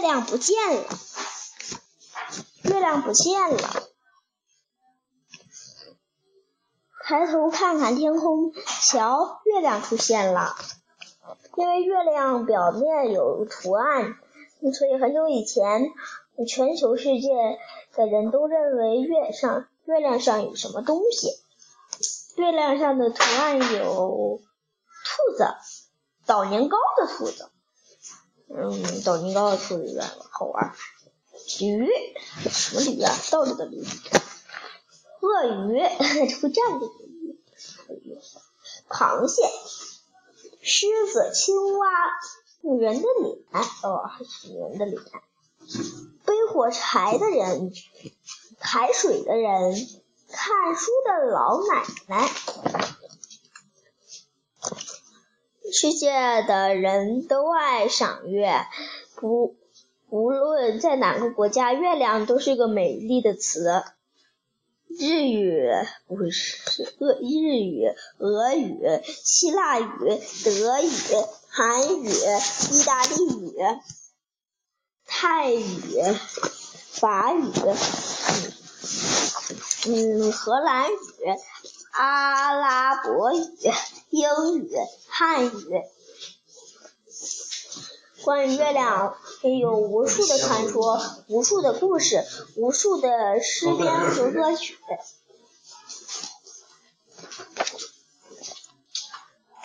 月亮不见了，月亮不见了。抬头看看天空，瞧，月亮出现了。因为月亮表面有图案，所以很久以前，全球世界的人都认为月上月亮上有什么东西。月亮上的图案有兔子，倒年糕的兔子。嗯，倒年糕的兔子有点好玩。驴，什么驴啊？倒着的驴。鳄鱼，会站着的鱼。螃蟹。狮子、青蛙、女人的脸，哦，女人的脸。背火柴的人，抬水的人，看书的老奶奶。世界的人都爱赏月，不，无论在哪个国家，月亮都是一个美丽的词。日语不会是俄日语、俄语、希腊语、德语、韩语、意大利语、泰语、法语，嗯，荷兰语、阿拉伯语、英语、汉语。关于月亮，有无数的传说，无数的故事，无数的诗篇和歌曲。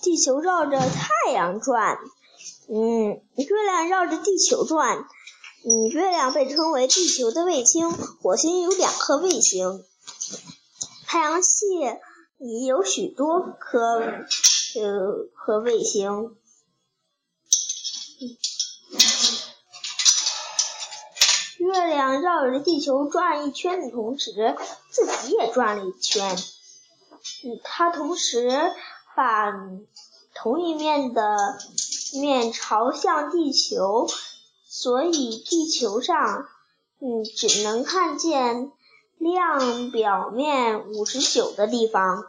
地球绕着太阳转，嗯，月亮绕着地球转，嗯，月亮被称为地球的卫星。火星有两颗卫星，太阳系也有许多颗呃颗卫星。月亮绕着地球转一圈的同时，自己也转了一圈。嗯，它同时把同一面的面朝向地球，所以地球上嗯只能看见亮表面五十九的地方。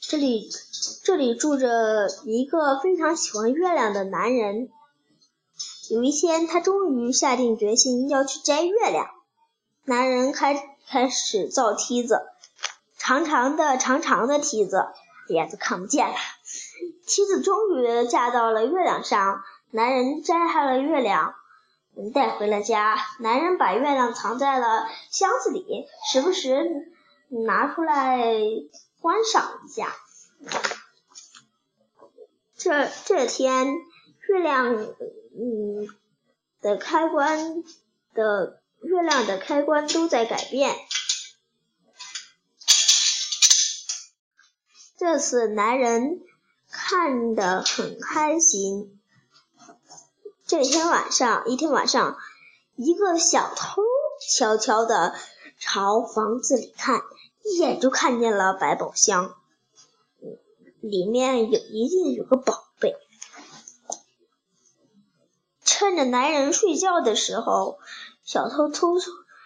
这里。这里住着一个非常喜欢月亮的男人。有一天，他终于下定决心要去摘月亮。男人开开始造梯子，长长的、长长的梯子，眼子看不见了。梯子终于架到了月亮上。男人摘下了月亮，带回了家。男人把月亮藏在了箱子里，时不时拿出来观赏一下。这这天，月亮嗯的开关的月亮的开关都在改变。这次男人看得很开心。这天晚上，一天晚上，一个小偷悄悄的朝房子里看，一眼就看见了百宝箱。里面有一定有个宝贝。趁着男人睡觉的时候，小偷偷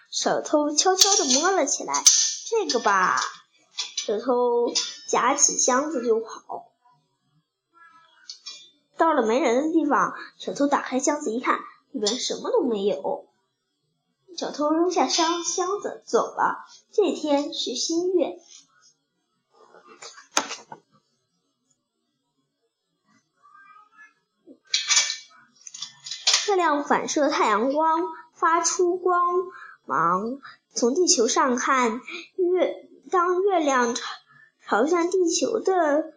小偷悄悄的摸了起来。这个吧，小偷夹起箱子就跑。到了没人的地方，小偷打开箱子一看，里面什么都没有。小偷扔下箱箱子走了。这天是新月。月亮反射太阳光，发出光芒。从地球上看，月当月亮朝朝向地球的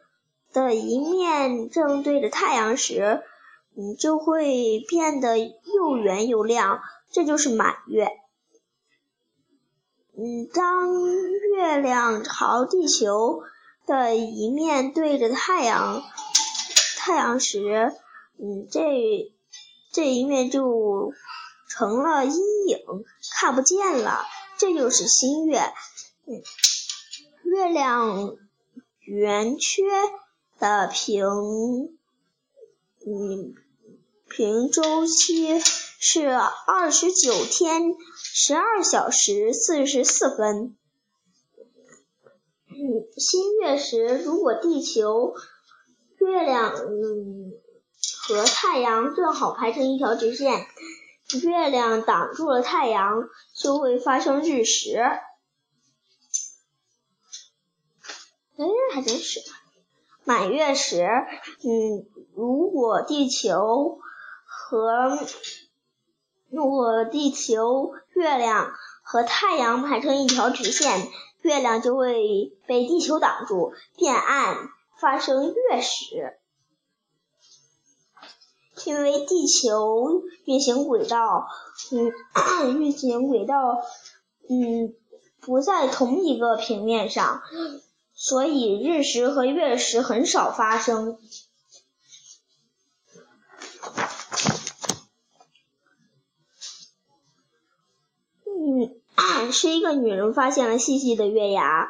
的一面正对着太阳时，你就会变得又圆又亮，这就是满月。嗯，当月亮朝地球的一面对着太阳太阳时，嗯，这。这一面就成了阴影，看不见了。这就是新月。嗯，月亮圆缺的平嗯平周期是二十九天十二小时四十四分。嗯，新月时，如果地球、月亮嗯。和太阳正好排成一条直线，月亮挡住了太阳，就会发生日食。哎，还真是。满月时，嗯，如果地球和如果地球、月亮和太阳排成一条直线，月亮就会被地球挡住，变暗，发生月食。因为地球运行轨道，嗯，运行轨道，嗯，不在同一个平面上，所以日食和月食很少发生。嗯，是一个女人发现了细细的月牙。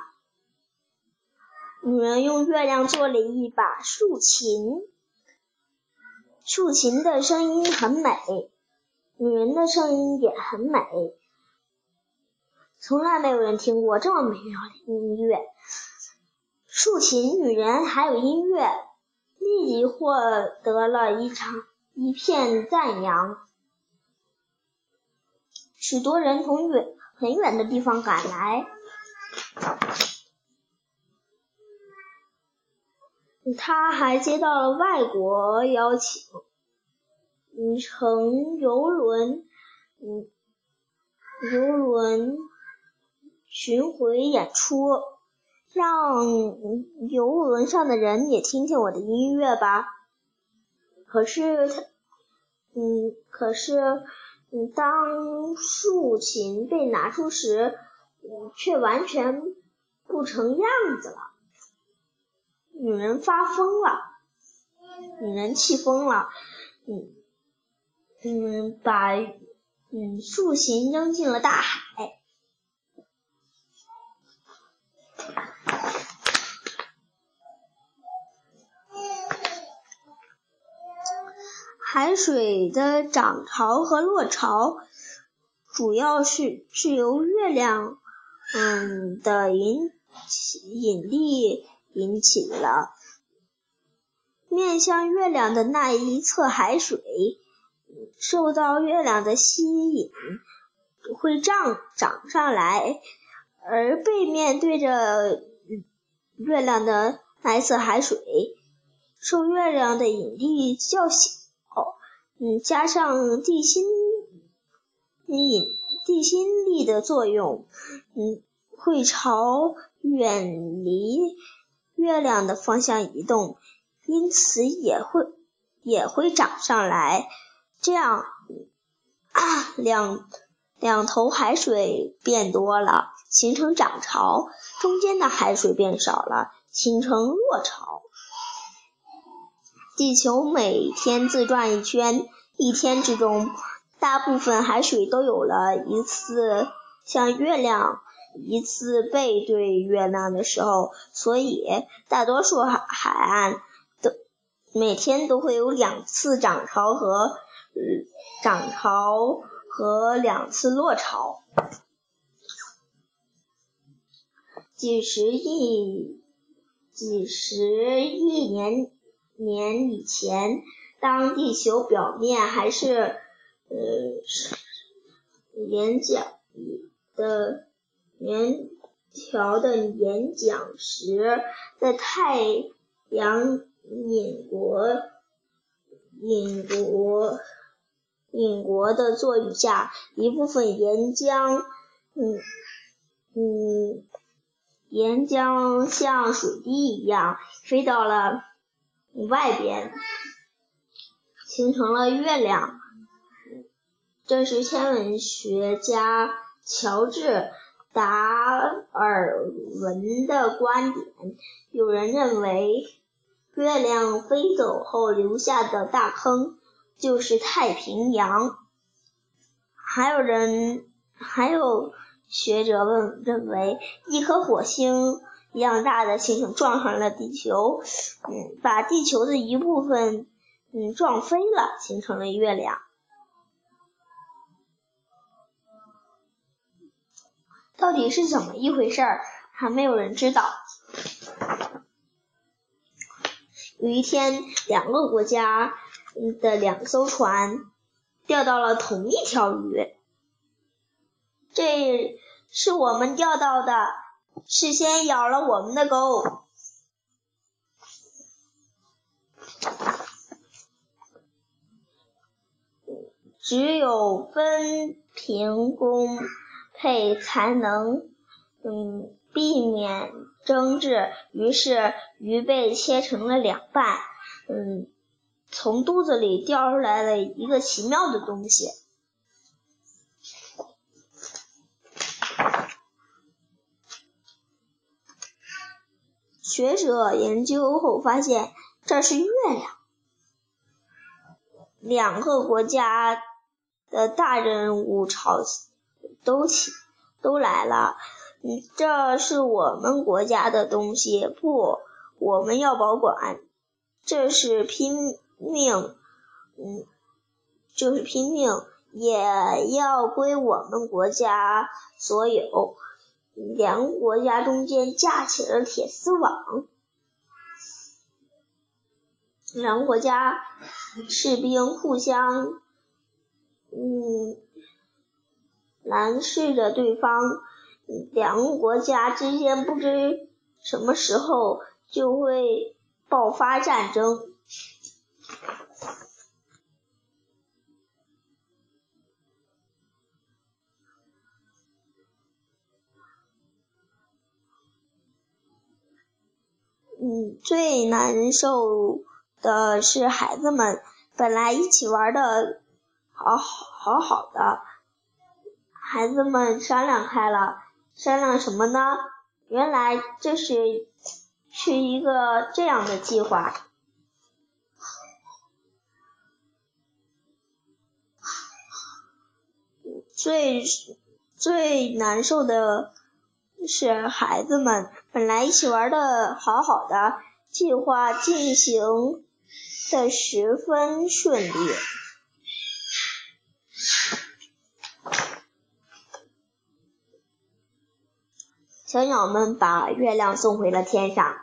女人用月亮做了一把竖琴。竖琴的声音很美，女人的声音也很美，从来没有人听过这么美妙的音乐。竖琴女人还有音乐，立即获得了一场一片赞扬，许多人从远很远的地方赶来。他还接到了外国邀请，嗯，乘游轮，嗯，游轮巡回演出，让游轮上的人也听听我的音乐吧。可是他，嗯，可是，嗯，当竖琴被拿出时，却完全不成样子了。女人发疯了，女人气疯了，嗯嗯，把嗯竖琴扔进了大海。海水的涨潮和落潮，主要是是由月亮嗯的引起引力。引起了面向月亮的那一侧海水受到月亮的吸引，会涨涨上来，而背面对着月亮的那一侧海水受月亮的引力较小，嗯，加上地心引地心力的作用，嗯，会朝远离。月亮的方向移动，因此也会也会涨上来。这样，啊两两头海水变多了，形成涨潮；中间的海水变少了，形成落潮。地球每天自转一圈，一天之中，大部分海水都有了一次向月亮。一次背对月亮的时候，所以大多数海海岸都每天都会有两次涨潮和涨潮和两次落潮。几十亿几十亿年年以前，当地球表面还是呃岩浆的。岩条的岩浆时，在太阳引国引国引国的作用下，一部分岩浆，嗯嗯，岩浆像水滴一样飞到了外边，形成了月亮。这是天文学家乔治。达尔文的观点，有人认为月亮飞走后留下的大坑就是太平洋，还有人还有学者问认为一颗火星一样大的星星撞上了地球，嗯，把地球的一部分嗯撞飞了，形成了月亮。到底是怎么一回事儿，还没有人知道。有一天，两个国家的两艘船钓到了同一条鱼。这是我们钓到的，事先咬了我们的钩。只有分平公配才能，嗯，避免。争执，于是鱼被切成了两半。嗯，从肚子里掉出来了一个奇妙的东西。学者研究后发现，这是月亮。两个国家的大人物朝都起都来了。这是我们国家的东西，不，我们要保管。这是拼命，嗯，就是拼命，也要归我们国家所有。两个国家中间架起了铁丝网，两个国家士兵互相，嗯，拦视着对方。两个国家之间不知什么时候就会爆发战争。嗯，最难受的是孩子们，本来一起玩的好好好的，孩子们商量开了。商量什么呢？原来这是是一个这样的计划。最最难受的是孩子们，本来一起玩的好好的，计划进行的十分顺利。小鸟们把月亮送回了天上，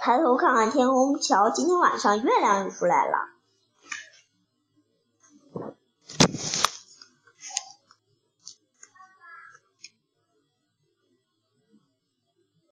抬头看看天空，瞧，今天晚上月亮又出来了。